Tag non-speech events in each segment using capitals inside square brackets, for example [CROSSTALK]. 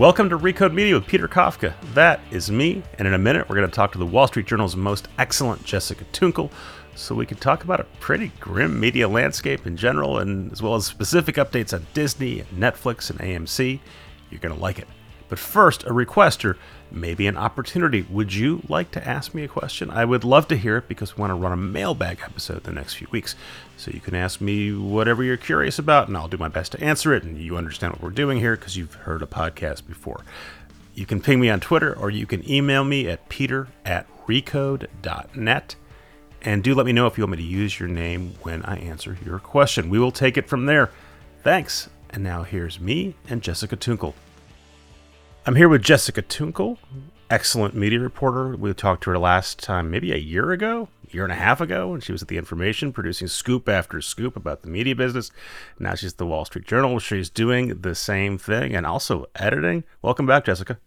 Welcome to Recode Media with Peter Kafka. That is me, and in a minute we're going to talk to the Wall Street Journal's most excellent Jessica Toonkel so we can talk about a pretty grim media landscape in general and as well as specific updates on Disney, Netflix, and AMC. You're going to like it. But first, a requester, maybe an opportunity. Would you like to ask me a question? I would love to hear it because we want to run a mailbag episode the next few weeks. So you can ask me whatever you're curious about, and I'll do my best to answer it. And you understand what we're doing here because you've heard a podcast before. You can ping me on Twitter or you can email me at peter at recode.net. And do let me know if you want me to use your name when I answer your question. We will take it from there. Thanks. And now here's me and Jessica Toonkel. I'm here with Jessica Toonkel, excellent media reporter. We talked to her last time, maybe a year ago, year and a half ago, when she was at the Information, producing scoop after scoop about the media business. Now she's at the Wall Street Journal. She's doing the same thing and also editing. Welcome back, Jessica.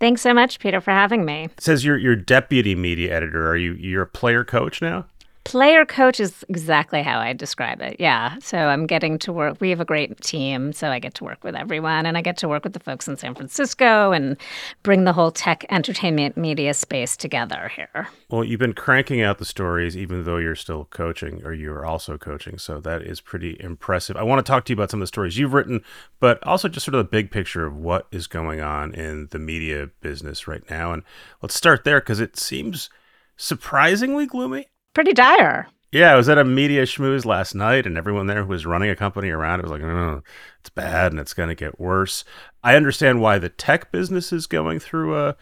Thanks so much, Peter, for having me. It says you're you're deputy media editor. Are you you're a player coach now? Player coach is exactly how I describe it. Yeah. So I'm getting to work. We have a great team. So I get to work with everyone and I get to work with the folks in San Francisco and bring the whole tech entertainment media space together here. Well, you've been cranking out the stories even though you're still coaching or you're also coaching. So that is pretty impressive. I want to talk to you about some of the stories you've written, but also just sort of the big picture of what is going on in the media business right now. And let's start there because it seems surprisingly gloomy pretty dire. Yeah, I was at a media schmooze last night, and everyone there who was running a company around it was like, "Oh, it's bad, and it's going to get worse." I understand why the tech business is going through a,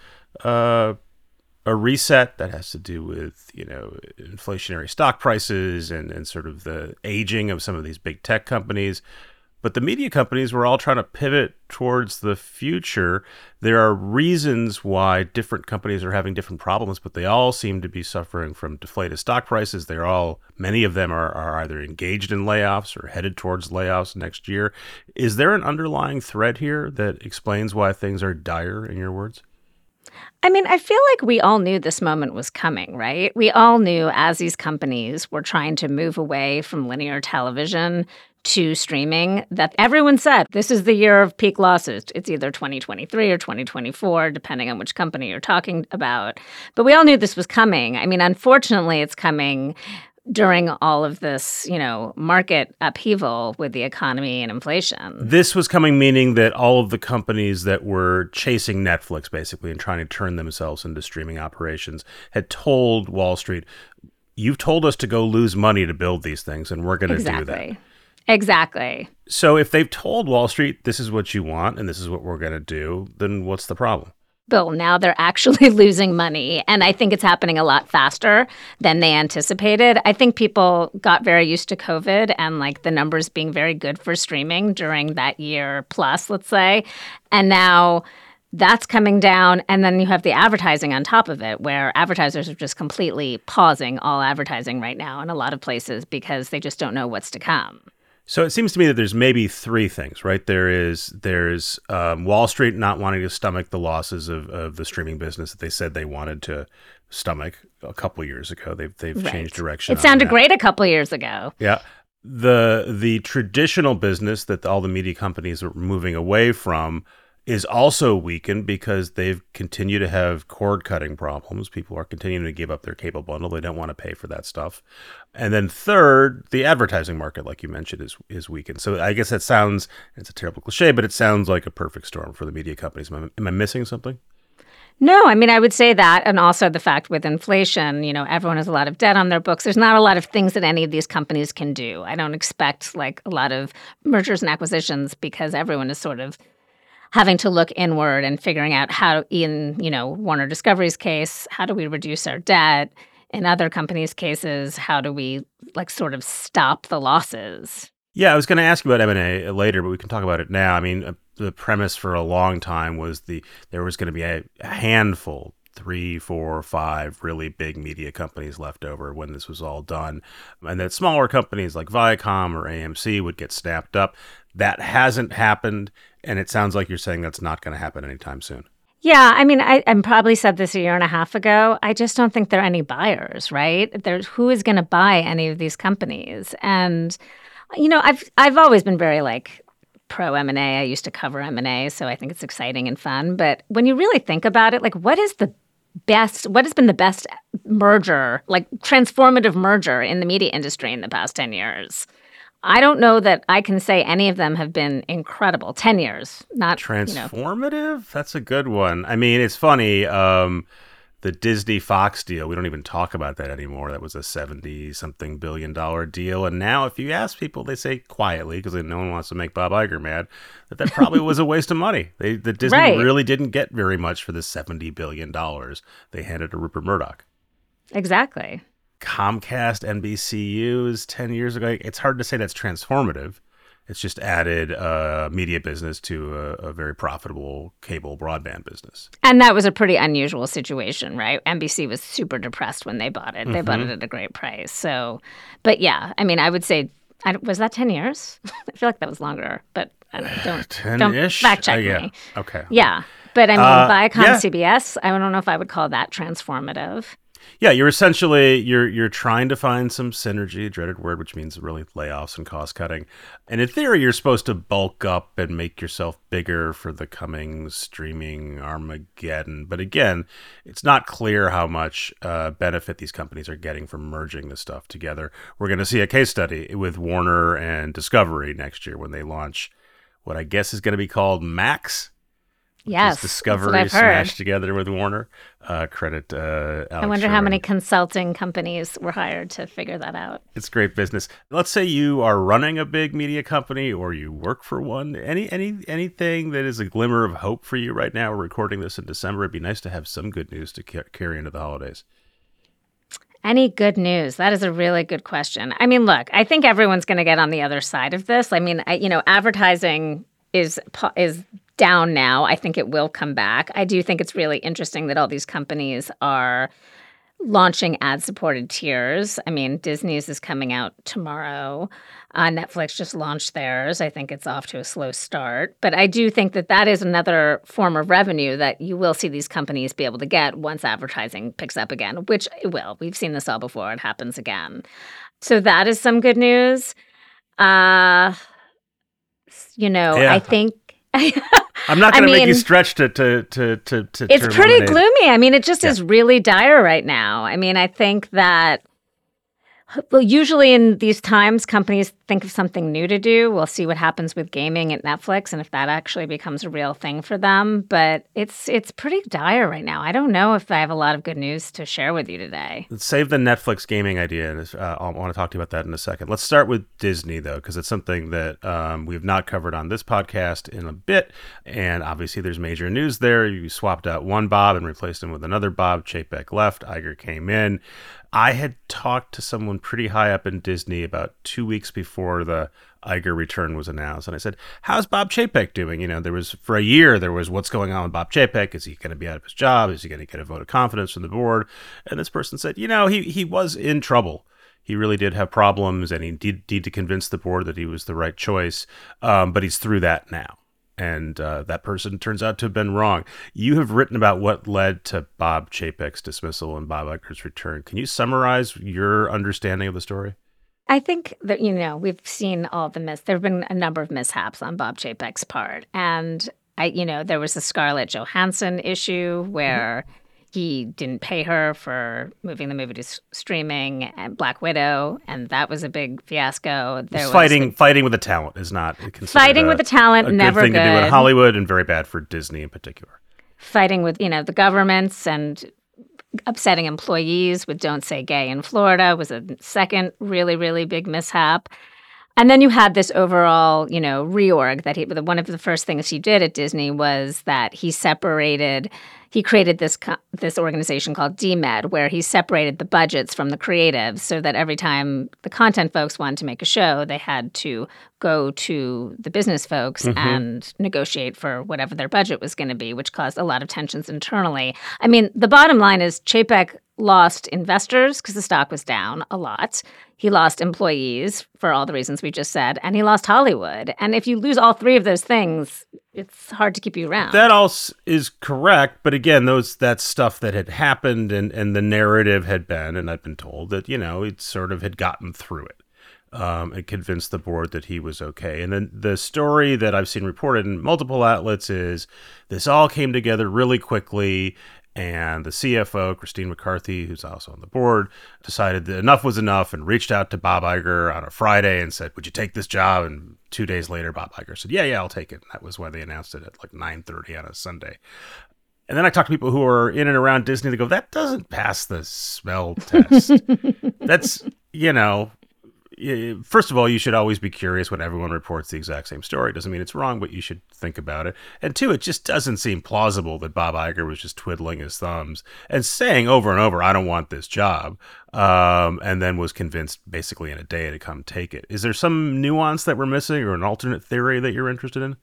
a a reset that has to do with you know inflationary stock prices and and sort of the aging of some of these big tech companies. But the media companies were all trying to pivot towards the future. There are reasons why different companies are having different problems, but they all seem to be suffering from deflated stock prices. They're all, many of them are, are either engaged in layoffs or headed towards layoffs next year. Is there an underlying thread here that explains why things are dire, in your words? I mean, I feel like we all knew this moment was coming, right? We all knew as these companies were trying to move away from linear television to streaming that everyone said this is the year of peak losses. It's either 2023 or 2024, depending on which company you're talking about. But we all knew this was coming. I mean, unfortunately, it's coming during all of this, you know, market upheaval with the economy and inflation. This was coming meaning that all of the companies that were chasing Netflix basically and trying to turn themselves into streaming operations had told Wall Street, you've told us to go lose money to build these things and we're going to exactly. do that. Exactly. So if they've told Wall Street this is what you want and this is what we're going to do, then what's the problem? Bill, now they're actually [LAUGHS] losing money. And I think it's happening a lot faster than they anticipated. I think people got very used to COVID and like the numbers being very good for streaming during that year plus, let's say. And now that's coming down. And then you have the advertising on top of it, where advertisers are just completely pausing all advertising right now in a lot of places because they just don't know what's to come. So it seems to me that there's maybe three things, right? There is there's um, Wall Street not wanting to stomach the losses of, of the streaming business that they said they wanted to stomach a couple years ago. They've they've right. changed direction. It sounded great a couple years ago. Yeah. The the traditional business that all the media companies are moving away from is also weakened because they've continued to have cord cutting problems. People are continuing to give up their cable bundle. They don't want to pay for that stuff. And then third, the advertising market, like you mentioned, is is weakened. So I guess that sounds it's a terrible cliche, but it sounds like a perfect storm for the media companies. Am I, am I missing something? No, I mean, I would say that. And also the fact with inflation, you know, everyone has a lot of debt on their books. There's not a lot of things that any of these companies can do. I don't expect like a lot of mergers and acquisitions because everyone is sort of having to look inward and figuring out how in you know warner discovery's case how do we reduce our debt in other companies cases how do we like sort of stop the losses Yeah, I was going to ask you about M and A later, but we can talk about it now. I mean, uh, the premise for a long time was the there was going to be a, a handful, three, four, five really big media companies left over when this was all done, and that smaller companies like Viacom or AMC would get snapped up. That hasn't happened, and it sounds like you're saying that's not going to happen anytime soon. Yeah, I mean, I, I probably said this a year and a half ago. I just don't think there are any buyers, right? There's who is going to buy any of these companies, and you know, I've I've always been very like pro M&A. I used to cover M&A, so I think it's exciting and fun, but when you really think about it, like what is the best what has been the best merger, like transformative merger in the media industry in the past 10 years? I don't know that I can say any of them have been incredible. 10 years, not transformative. You know. That's a good one. I mean, it's funny. Um, the Disney Fox deal, we don't even talk about that anymore. That was a 70 something billion dollar deal. And now, if you ask people, they say quietly, because no one wants to make Bob Iger mad, that that probably was a waste of money. They, the Disney right. really didn't get very much for the $70 billion they handed to Rupert Murdoch. Exactly. Comcast NBCU is 10 years ago. It's hard to say that's transformative. It's just added a media business to a, a, very profitable cable broadband business. And that was a pretty unusual situation, right? NBC was super depressed when they bought it. They mm-hmm. bought it at a great price. So, but yeah, I mean, I would say, I, was that 10 years? [LAUGHS] I feel like that was longer, but I don't, don't, [SIGHS] don't fact check uh, yeah. me. Okay. Yeah. But I mean, uh, Viacom yeah. CBS, I don't know if I would call that transformative. Yeah, you're essentially you're you're trying to find some synergy, dreaded word, which means really layoffs and cost cutting. And in theory, you're supposed to bulk up and make yourself bigger for the coming streaming Armageddon. But again, it's not clear how much uh, benefit these companies are getting from merging this stuff together. We're going to see a case study with Warner and Discovery next year when they launch what I guess is going to be called Max Yes, Discovery smashed together with Warner. Uh, credit. Uh, I wonder Sherman. how many consulting companies were hired to figure that out. It's great business. Let's say you are running a big media company, or you work for one. Any any anything that is a glimmer of hope for you right now? We're recording this in December. It'd be nice to have some good news to ca- carry into the holidays. Any good news? That is a really good question. I mean, look, I think everyone's going to get on the other side of this. I mean, I, you know, advertising is is down now. I think it will come back. I do think it's really interesting that all these companies are launching ad supported tiers. I mean, Disney's is coming out tomorrow. Uh, Netflix just launched theirs. I think it's off to a slow start. But I do think that that is another form of revenue that you will see these companies be able to get once advertising picks up again, which it will. We've seen this all before. It happens again. So that is some good news. Uh, you know, yeah. I think. [LAUGHS] [LAUGHS] I'm not going to make you stretch to to to to. to it's pretty lemonade. gloomy. I mean, it just yeah. is really dire right now. I mean, I think that well, usually in these times, companies think of something new to do. We'll see what happens with gaming at Netflix and if that actually becomes a real thing for them. But it's it's pretty dire right now. I don't know if I have a lot of good news to share with you today. Save the Netflix gaming idea. Uh, I want to talk to you about that in a second. Let's start with Disney though, because it's something that um, we have not covered on this podcast in a bit. And obviously, there's major news there. You swapped out one Bob and replaced him with another Bob. Chapek left. Iger came in. I had talked to someone pretty high up in Disney about two weeks before the Iger return was announced, and I said, "How's Bob Chapek doing?" You know, there was for a year there was what's going on with Bob Chapek. Is he going to be out of his job? Is he going to get a vote of confidence from the board? And this person said, "You know, he he was in trouble." He really did have problems, and he did need to convince the board that he was the right choice. Um, but he's through that now and uh, that person turns out to have been wrong. You have written about what led to Bob Chapek's dismissal and Bob Iger's return. Can you summarize your understanding of the story? I think that you know we've seen all the miss. There have been a number of mishaps on Bob Chapek's part, and I, you know, there was the Scarlett Johansson issue where. Mm-hmm he didn't pay her for moving the movie to s- streaming and Black Widow, and that was a big fiasco. There fighting the, fighting with the talent is not fighting a, with the talent. A never good thing good. to do in Hollywood, and very bad for Disney in particular. Fighting with you know the governments and upsetting employees with "Don't Say Gay" in Florida was a second really really big mishap. And then you had this overall, you know, reorg that he, one of the first things he did at Disney was that he separated he created this this organization called DMED, where he separated the budgets from the creatives, so that every time the content folks wanted to make a show, they had to go to the business folks mm-hmm. and negotiate for whatever their budget was going to be, which caused a lot of tensions internally. I mean, the bottom line is Chapek lost investors because the stock was down a lot. He lost employees for all the reasons we just said, and he lost Hollywood. And if you lose all three of those things, it's hard to keep you around. That all is correct, but again, those that stuff that had happened, and and the narrative had been, and I've been told that you know it sort of had gotten through it. Um, and convinced the board that he was okay. And then the story that I've seen reported in multiple outlets is this all came together really quickly and the CFO, Christine McCarthy, who's also on the board, decided that enough was enough and reached out to Bob Iger on a Friday and said, "Would you take this job?" And two days later, Bob Iger said, "Yeah, yeah, I'll take it." And that was why they announced it at like 9:30 on a Sunday. And then I talk to people who are in and around Disney. They go, "That doesn't pass the smell test." [LAUGHS] That's you know, first of all, you should always be curious when everyone reports the exact same story. Doesn't mean it's wrong, but you should think about it. And two, it just doesn't seem plausible that Bob Iger was just twiddling his thumbs and saying over and over, "I don't want this job," um, and then was convinced basically in a day to come take it. Is there some nuance that we're missing, or an alternate theory that you're interested in?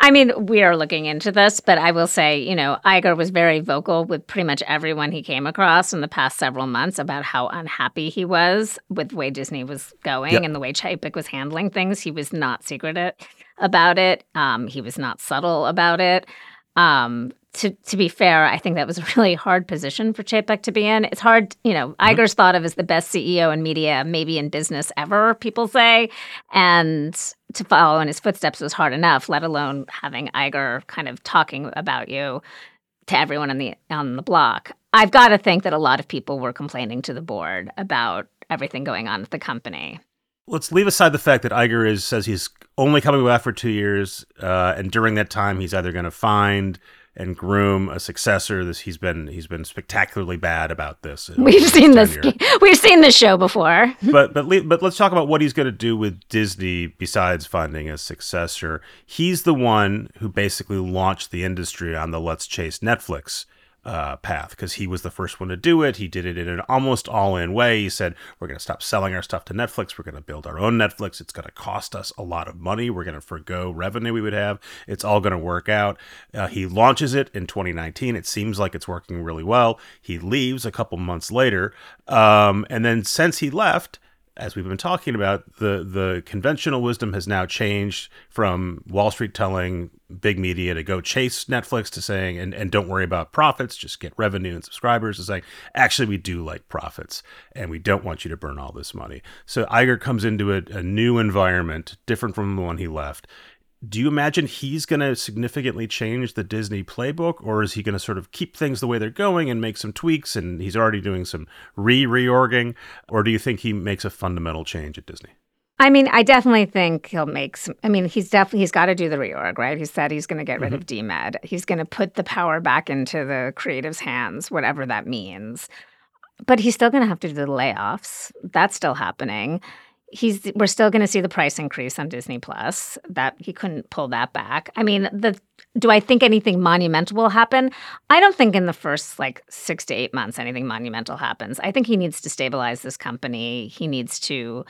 I mean, we are looking into this, but I will say, you know, Iger was very vocal with pretty much everyone he came across in the past several months about how unhappy he was with the way Disney was going yep. and the way Chapek was handling things. He was not secret about it. Um, he was not subtle about it. Um, to to be fair, I think that was a really hard position for Chapek to be in. It's hard, you know, mm-hmm. Iger's thought of as the best CEO in media, maybe in business ever, people say. And to follow in his footsteps was hard enough, let alone having Iger kind of talking about you to everyone on the on the block. I've got to think that a lot of people were complaining to the board about everything going on at the company. Let's leave aside the fact that Iger is says he's only coming back for two years, uh, and during that time, he's either going to find and groom a successor. This he's been he's been spectacularly bad about this. [LAUGHS] We've seen this. [LAUGHS] We've seen this show before. [LAUGHS] but but but let's talk about what he's going to do with Disney besides finding a successor. He's the one who basically launched the industry on the let's chase Netflix uh, path because he was the first one to do it. He did it in an almost all in way. He said, We're going to stop selling our stuff to Netflix. We're going to build our own Netflix. It's going to cost us a lot of money. We're going to forego revenue we would have. It's all going to work out. Uh, he launches it in 2019. It seems like it's working really well. He leaves a couple months later. Um, and then since he left, as we've been talking about, the the conventional wisdom has now changed from Wall Street telling big media to go chase Netflix to saying and, and don't worry about profits, just get revenue and subscribers to saying, actually we do like profits and we don't want you to burn all this money. So Iger comes into a, a new environment, different from the one he left, do you imagine he's going to significantly change the Disney playbook, or is he going to sort of keep things the way they're going and make some tweaks? And he's already doing some re reorging, or do you think he makes a fundamental change at Disney? I mean, I definitely think he'll make some. I mean, he's definitely he's got to do the reorg, right? He said he's going to get rid mm-hmm. of DMED. He's going to put the power back into the creatives' hands, whatever that means. But he's still going to have to do the layoffs. That's still happening he's we're still going to see the price increase on Disney Plus. That he couldn't pull that back. I mean, the do I think anything monumental will happen? I don't think in the first like 6 to 8 months anything monumental happens. I think he needs to stabilize this company. He needs to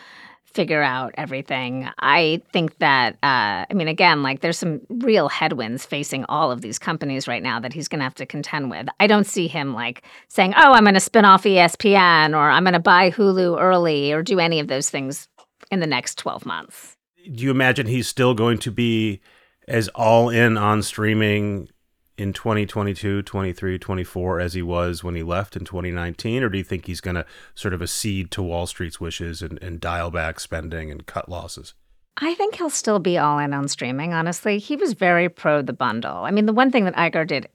figure out everything. I think that, uh, I mean, again, like there's some real headwinds facing all of these companies right now that he's going to have to contend with. I don't see him like saying, oh, I'm going to spin off ESPN or I'm going to buy Hulu early or do any of those things in the next 12 months. Do you imagine he's still going to be as all in on streaming in 2022, 23, 24 as he was when he left in 2019? Or do you think he's going to sort of accede to Wall Street's wishes and, and dial back spending and cut losses? I think he'll still be all in on streaming, honestly. He was very pro the bundle. I mean, the one thing that Iger did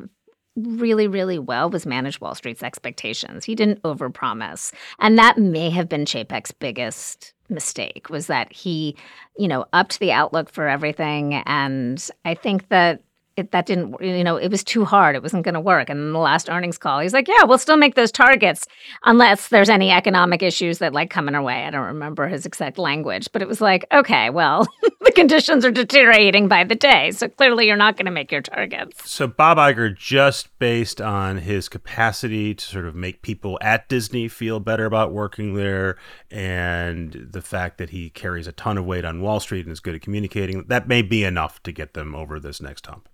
really, really well was manage Wall Street's expectations. He didn't overpromise. And that may have been Chapek's biggest mistake was that he, you know, upped the outlook for everything. And I think that it, that didn't, you know, it was too hard. It wasn't going to work. And the last earnings call, he's like, yeah, we'll still make those targets unless there's any economic issues that like come in our way. I don't remember his exact language, but it was like, okay, well, [LAUGHS] the conditions are deteriorating by the day. So clearly you're not going to make your targets. So Bob Iger, just based on his capacity to sort of make people at Disney feel better about working there and the fact that he carries a ton of weight on Wall Street and is good at communicating, that may be enough to get them over this next hump.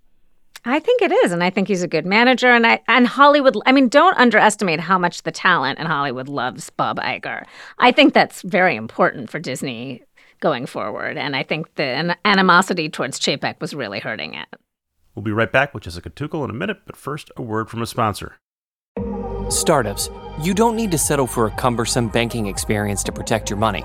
I think it is, and I think he's a good manager. And I and Hollywood. I mean, don't underestimate how much the talent in Hollywood loves Bob Iger. I think that's very important for Disney going forward. And I think the animosity towards Chapek was really hurting it. We'll be right back with Jessica Toonkel in a minute, but first, a word from a sponsor. Startups, you don't need to settle for a cumbersome banking experience to protect your money.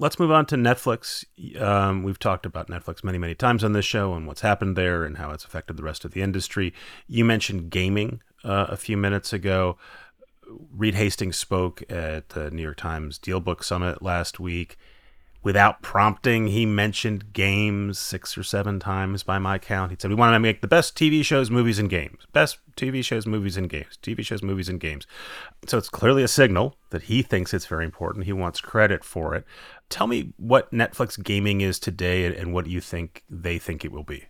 Let's move on to Netflix. Um, we've talked about Netflix many, many times on this show and what's happened there and how it's affected the rest of the industry. You mentioned gaming uh, a few minutes ago. Reed Hastings spoke at the New York Times Dealbook Summit last week. Without prompting, he mentioned games six or seven times by my count. He said, We want to make the best TV shows, movies, and games. Best TV shows, movies, and games. TV shows, movies, and games. So it's clearly a signal that he thinks it's very important. He wants credit for it. Tell me what Netflix gaming is today and what you think they think it will be.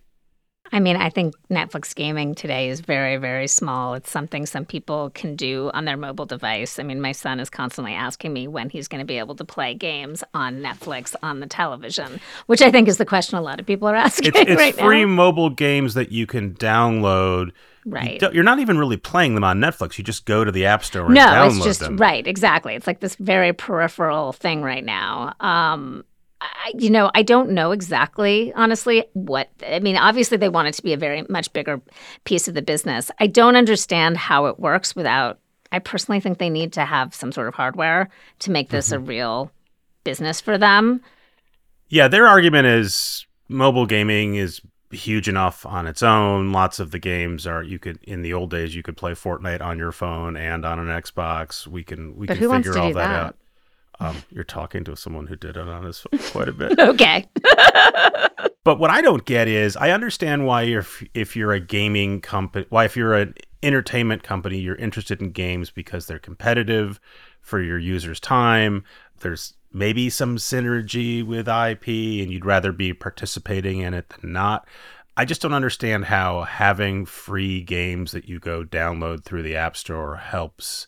I mean, I think Netflix gaming today is very, very small. It's something some people can do on their mobile device. I mean, my son is constantly asking me when he's going to be able to play games on Netflix on the television, which I think is the question a lot of people are [LAUGHS] asking it's, it's right free now. mobile games that you can download. Right. You are not even really playing them on Netflix. You just go to the App Store and no, download it's just them. right, exactly. It's like this very peripheral thing right now. Um, I, you know, I don't know exactly, honestly, what I mean. Obviously, they want it to be a very much bigger piece of the business. I don't understand how it works without. I personally think they need to have some sort of hardware to make this mm-hmm. a real business for them. Yeah, their argument is mobile gaming is huge enough on its own. Lots of the games are you could in the old days you could play Fortnite on your phone and on an Xbox. We can we but can figure all that, that, out. Um, you're talking to someone who did it on his phone quite a [LAUGHS] bit. okay. [LAUGHS] but what I don't get is I understand why you're if you're a gaming company, why if you're an entertainment company, you're interested in games because they're competitive for your users' time. There's maybe some synergy with IP and you'd rather be participating in it than not. I just don't understand how having free games that you go download through the App Store helps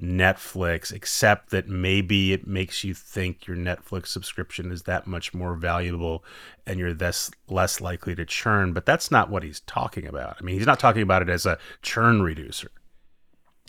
Netflix, except that maybe it makes you think your Netflix subscription is that much more valuable and you're thus less likely to churn. But that's not what he's talking about. I mean, he's not talking about it as a churn reducer.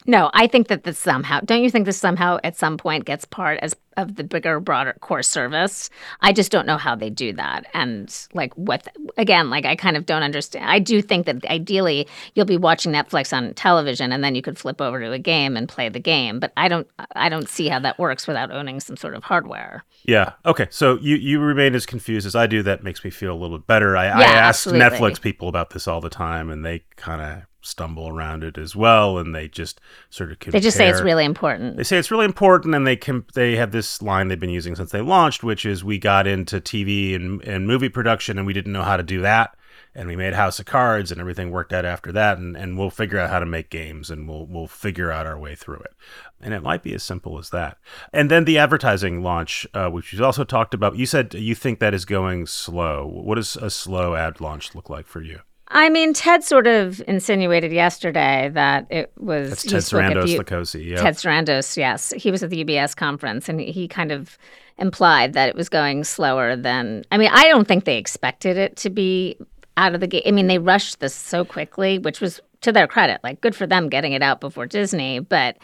No, I think that this somehow, don't you think this somehow at some point gets part as of the bigger, broader core service? I just don't know how they do that. And like what, again, like I kind of don't understand. I do think that ideally you'll be watching Netflix on television and then you could flip over to a game and play the game. But I don't, I don't see how that works without owning some sort of hardware. Yeah. Okay. So you, you remain as confused as I do. That makes me feel a little bit better. I, yeah, I ask absolutely. Netflix people about this all the time and they kind of stumble around it as well, and they just sort of compare. They just say it's really important. They say it's really important, and they can they have this line they've been using since they launched, which is we got into TV and, and movie production, and we didn't know how to do that, and we made House of Cards, and everything worked out after that, and, and we'll figure out how to make games, and we'll we'll figure out our way through it, and it might be as simple as that. And then the advertising launch, uh, which you also talked about, you said you think that is going slow. What does a slow ad launch look like for you? I mean, Ted sort of insinuated yesterday that it was. That's Ted Sarandos Lukosi, yeah. Ted Sarandos, yes. He was at the UBS conference and he kind of implied that it was going slower than. I mean, I don't think they expected it to be out of the gate. I mean, they rushed this so quickly, which was to their credit. Like, good for them getting it out before Disney. But,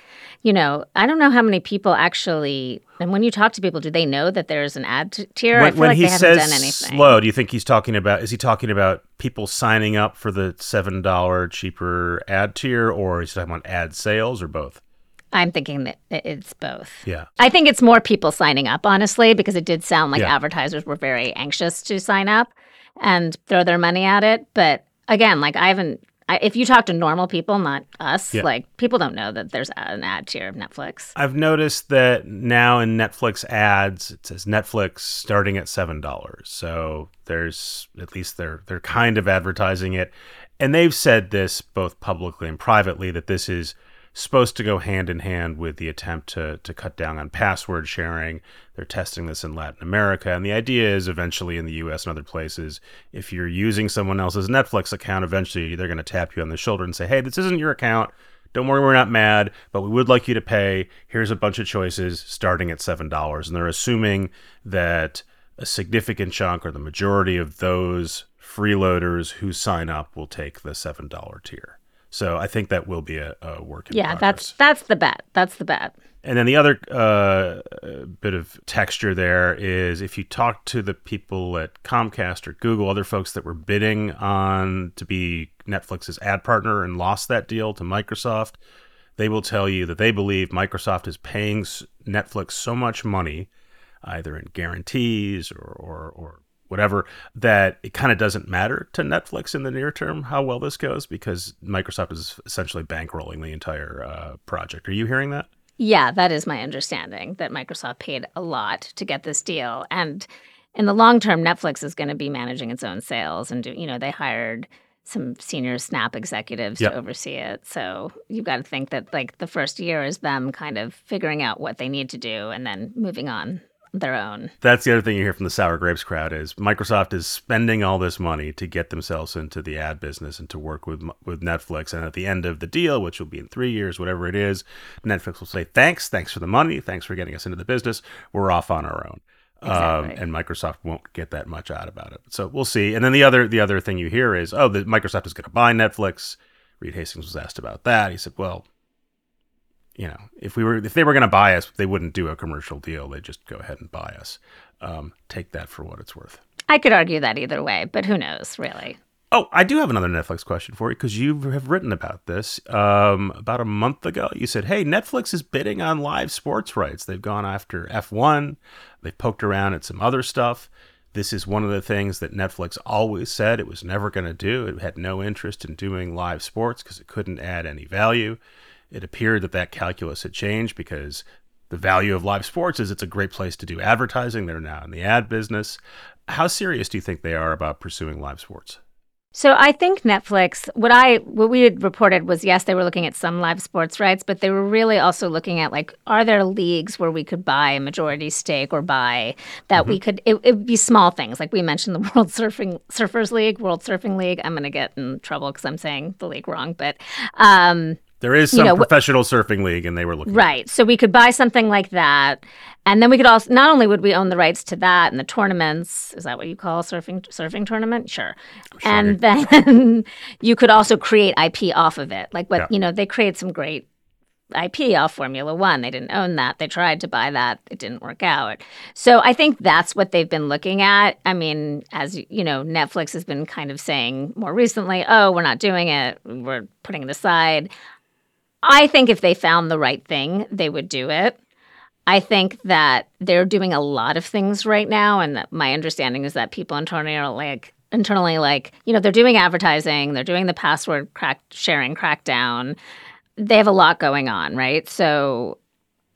you know, I don't know how many people actually. And when you talk to people, do they know that there's an ad t- tier? I When, feel when like he they haven't says done anything. slow, do you think he's talking about? Is he talking about people signing up for the seven dollar cheaper ad tier, or is he talking about ad sales, or both? I'm thinking that it's both. Yeah. I think it's more people signing up, honestly, because it did sound like Yeah. advertisers were very anxious to sign up and throw their money at it. But again, like I haven't. I, if you talk to normal people, not us, Yeah. like people don't know that there's an ad tier of Netflix. I've noticed that now in Netflix ads, it says Netflix starting at seven dollars. So there's at least they're they're kind of advertising it, and they've said this both publicly and privately that this is supposed to go hand in hand with the attempt to to cut down on password sharing. They're testing this in Latin America, and the idea is eventually in the U.S. and other places, if you're using someone else's Netflix account, eventually they're going to tap you on the shoulder and say, "Hey, this isn't your account." Don't worry, we're not mad, but we would like you to pay. Here's a bunch of choices starting at $7. And they're assuming that a significant chunk or the majority of those freeloaders who sign up will take the $7 tier. So I think that will be a, a work in Yeah, progress. that's that's the bet. That's the bet. And then the other uh, bit of texture there is if you talk to the people at Comcast or Google, other folks that were bidding on to be Netflix's ad partner and lost that deal to Microsoft, they will tell you that they believe Microsoft is paying Netflix so much money, either in guarantees or, or, or whatever, that it kind of doesn't matter to Netflix in the near term how well this goes because Microsoft is essentially bankrolling the entire uh, project. Are you hearing that? Yeah, that is my understanding that Microsoft paid a lot to get this deal. And in the long term, Netflix is going to be managing its own sales and do, you know, they hired some senior Snap executives Yep. to oversee it. So you've got to think that like the first year is them kind of figuring out what they need to do and then moving on their own. That's the other thing you hear from the sour grapes crowd is Microsoft is spending all this money to get themselves into the ad business and to work with with Netflix. And at the end of the deal, which will be in three years, whatever it is, Netflix will say thanks, thanks for the money, thanks for getting us into the business. We're off on our own. Um, and Microsoft won't get that much out about it. So we'll see. And then the other the other thing you hear is, oh, the Microsoft is going to buy Netflix. Reed Hastings was asked about that. He said, well, you know, if we were if they were going to buy us, they wouldn't do a commercial deal. They'd just go ahead and buy us. Um, take that for what it's worth. I could argue that either way, but who knows, really? Oh, I do have another Netflix question for you because you have written about this um, about a month ago. You said, "Hey, Netflix is bidding on live sports rights. They've gone after F1. They've poked around at some other stuff. This is one of the things that Netflix always said it was never going to do. It had no interest in doing live sports because it couldn't add any value. It appeared that that calculus had changed because the value of live sports is it's a great place to do advertising. They're now in the ad business. How serious do you think they are about pursuing live sports? So I think Netflix, what I what we had reported was yes, they were looking at some live sports rights, but they were really also looking at like, are there leagues where we could buy a majority stake or buy that we could? It would be small things like we mentioned the [LAUGHS] World Surfing Surfers League, World Surfing League. I'm going to get in trouble because I'm saying the league wrong, but um, There is You some know, wh- professional surfing league, and they were looking. Right. So we could buy something like that. And then we could also not only would we own the rights to that and the tournaments, is that what you call a surfing surfing tournament? Sure. And then [LAUGHS] you could also create IP off of it. Like what Yeah. you know, they create some great IP off Formula One. They didn't own that. They tried to buy that. It didn't work out. So I think that's what they've been looking at. I mean, as you know, Netflix has been kind of saying more recently, oh, we're not doing it. We're putting it aside. I think if they found the right thing, they would do it. I think that they're doing a lot of things right now, and my understanding is that people internally are like internally like you know they're doing advertising, they're doing the password crack sharing crackdown. They have a lot going on, right? So,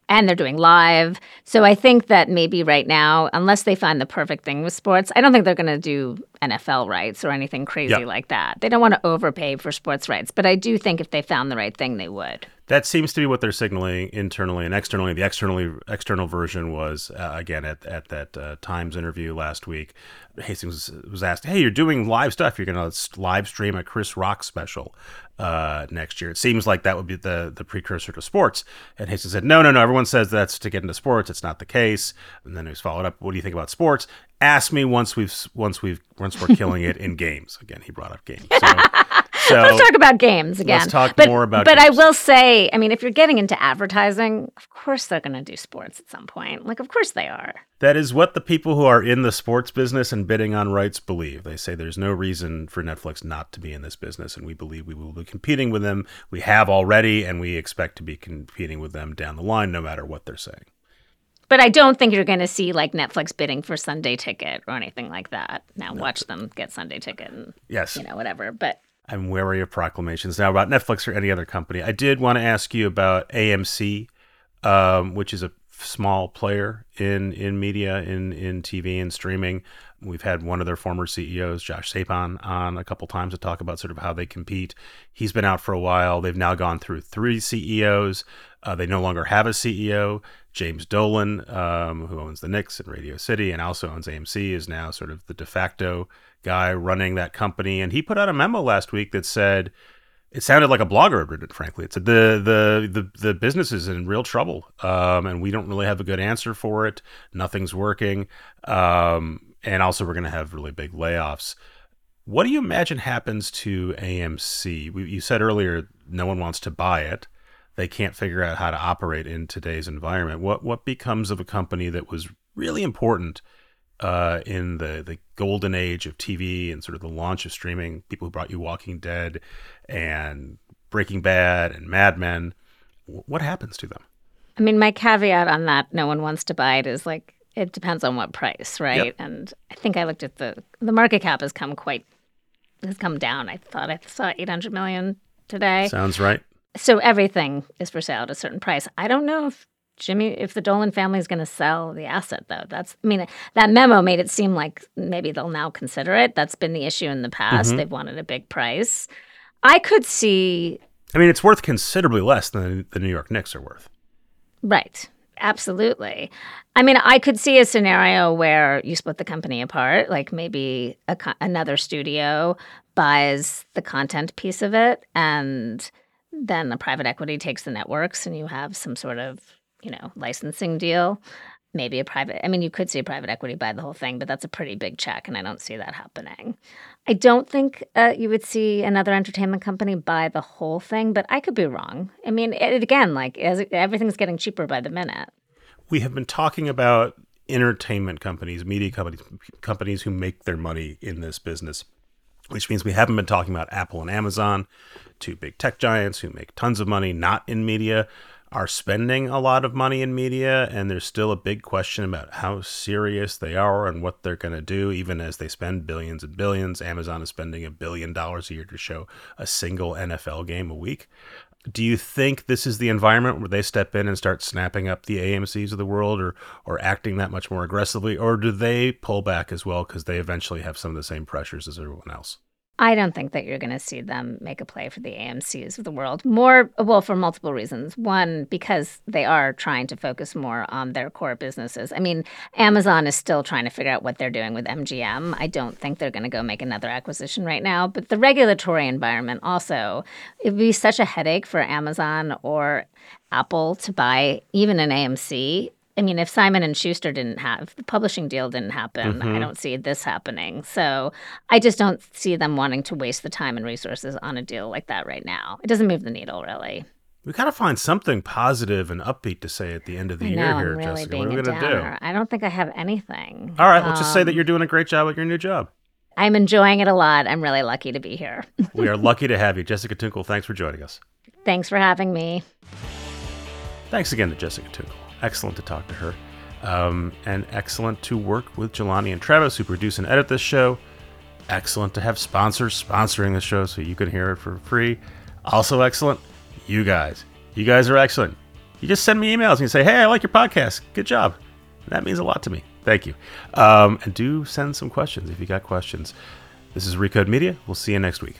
and they're doing live. So I think that maybe right now, unless they find the perfect thing with sports, I don't think they're going to do NFL rights or anything crazy Yeah. like that. They don't want to overpay for sports rights, but I do think if they found the right thing, they would. That seems to be what they're signaling internally and externally. The externally external version was uh, again at at that uh, Times interview last week. Hastings was, was asked, "Hey, you're doing live stuff. You're going to live stream a Chris Rock special." Uh, next year. It seems like that would be the the precursor to sports. And Hastings said, no, no, no. Everyone says that's to get into sports. It's not the case. And then he was followed up. What do you think about sports? Ask me once we've once we've once we're [LAUGHS] killing it in games. Again, he brought up games. [LAUGHS] So, so let's talk about games again. Let's talk but, more about. But games. I will say, I mean, if you're getting into advertising, of course they're going to do sports at some point. Like, of course they are. That is what the people who are in the sports business and bidding on rights believe. They say there's no reason for Netflix not to be in this business, and we believe we will be competing with them. We have already, and we expect to be competing with them down the line, no matter what they're saying. But I don't think you're going to see like Netflix bidding for Sunday Ticket or anything like that. Now watch them get Sunday Ticket and Yes. you know whatever. But I'm wary of proclamations now about Netflix or any other company. I did want to ask you about AMC, um, which is a small player in in media, in in TV and streaming. We've had one of their former CEOs, Josh Sapan, on a couple times to talk about sort of how they compete. He's been out for a while. They've now gone through three CEOs. Uh, they no longer have a CEO. James Dolan, um, who owns the Knicks and Radio City and also owns AMC, is now sort of the de facto guy running that company. And he put out a memo last week that said it sounded like a blogger had written it. Frankly, it said the the the the business is in real trouble, um, and we don't really have a good answer for it. Nothing's working, um, and also we're going to have really big layoffs. What do you imagine happens to AMC? You said earlier no one wants to buy it. They can't figure out how to operate in today's environment. What what becomes of a company that was really important uh, in the the golden age of TV and sort of the launch of streaming? People who brought you Walking Dead and Breaking Bad and Mad Men. What happens to them? I mean, my caveat on that, no one wants to buy it, is like it depends on what price, right? Yep. And I think I looked at the the market cap has come quite has come down. I thought I saw 800 million today. Sounds right. So everything is for sale at a certain price. I don't know if Jimmy, if the Dolan family is going to sell the asset, though. That's, I mean, that memo made it seem like maybe they'll now consider it. That's been the issue in the past. Mm-hmm. They've wanted a big price. I could see, I mean, it's worth considerably less than the New York Knicks are worth. right. Absolutely. I mean, I could see a scenario where you split the company apart, like maybe a, another studio buys the content piece of it, and then the private equity takes the networks, and you have some sort of, you know, licensing deal. Maybe a private, I mean, you could see a private equity buy the whole thing, but that's a pretty big check, and I don't see that happening. I don't think uh, you would see another entertainment company buy the whole thing, but I could be wrong. I mean, it, again, like as, everything's getting cheaper by the minute. We have been talking about entertainment companies, media companies, companies who make their money in this business, which means we haven't been talking about Apple and Amazon, two big tech giants who make tons of money not in media, are spending a lot of money in media, and there's still a big question about how serious they are and what they're going to do, even as they spend billions and billions. Amazon is spending a billion dollars a year to show a single NFL game a week. Do you think this is the environment where they step in and start snapping up the AMCs of the world or, or acting that much more aggressively? Or do they pull back as well because they eventually have some of the same pressures as everyone else? I don't think that you're going to see them make a play for the AMCs of the world. More, well, for multiple reasons. One, because they are trying to focus more on their core businesses. I mean, Amazon is still trying to figure out what they're doing with MGM. I don't think they're going to go make another acquisition right now. But the regulatory environment also, it would be such a headache for Amazon or Apple to buy even an AMC I mean, if Simon and Schuster didn't have the publishing deal didn't happen, I don't see this happening. So I just don't see them wanting to waste the time and resources on a deal like that right now. It doesn't move the needle really. We got to find something positive and upbeat to say at the end of the I year here, really Jessica. What are we going to do? I don't think I have anything. All right, let's just say that Um, you're doing a great job at your new job. I'm enjoying it a lot. I'm really lucky to be here. [LAUGHS] We are lucky to have you. Jessica Toonkel, thanks for joining us. Thanks for having me. Thanks again to Jessica Toonkel. Excellent to talk to her. Um, and excellent to work with Jelani and Travis, who produce and edit this show. Excellent to have sponsors sponsoring the show so you can hear it for free. Also excellent, you guys. You guys are excellent. You just send me emails and you say, hey, I like your podcast. Good job. That means a lot to me. Thank you. Um, and do send some questions if you got questions. This is Recode Media. We'll see you next week.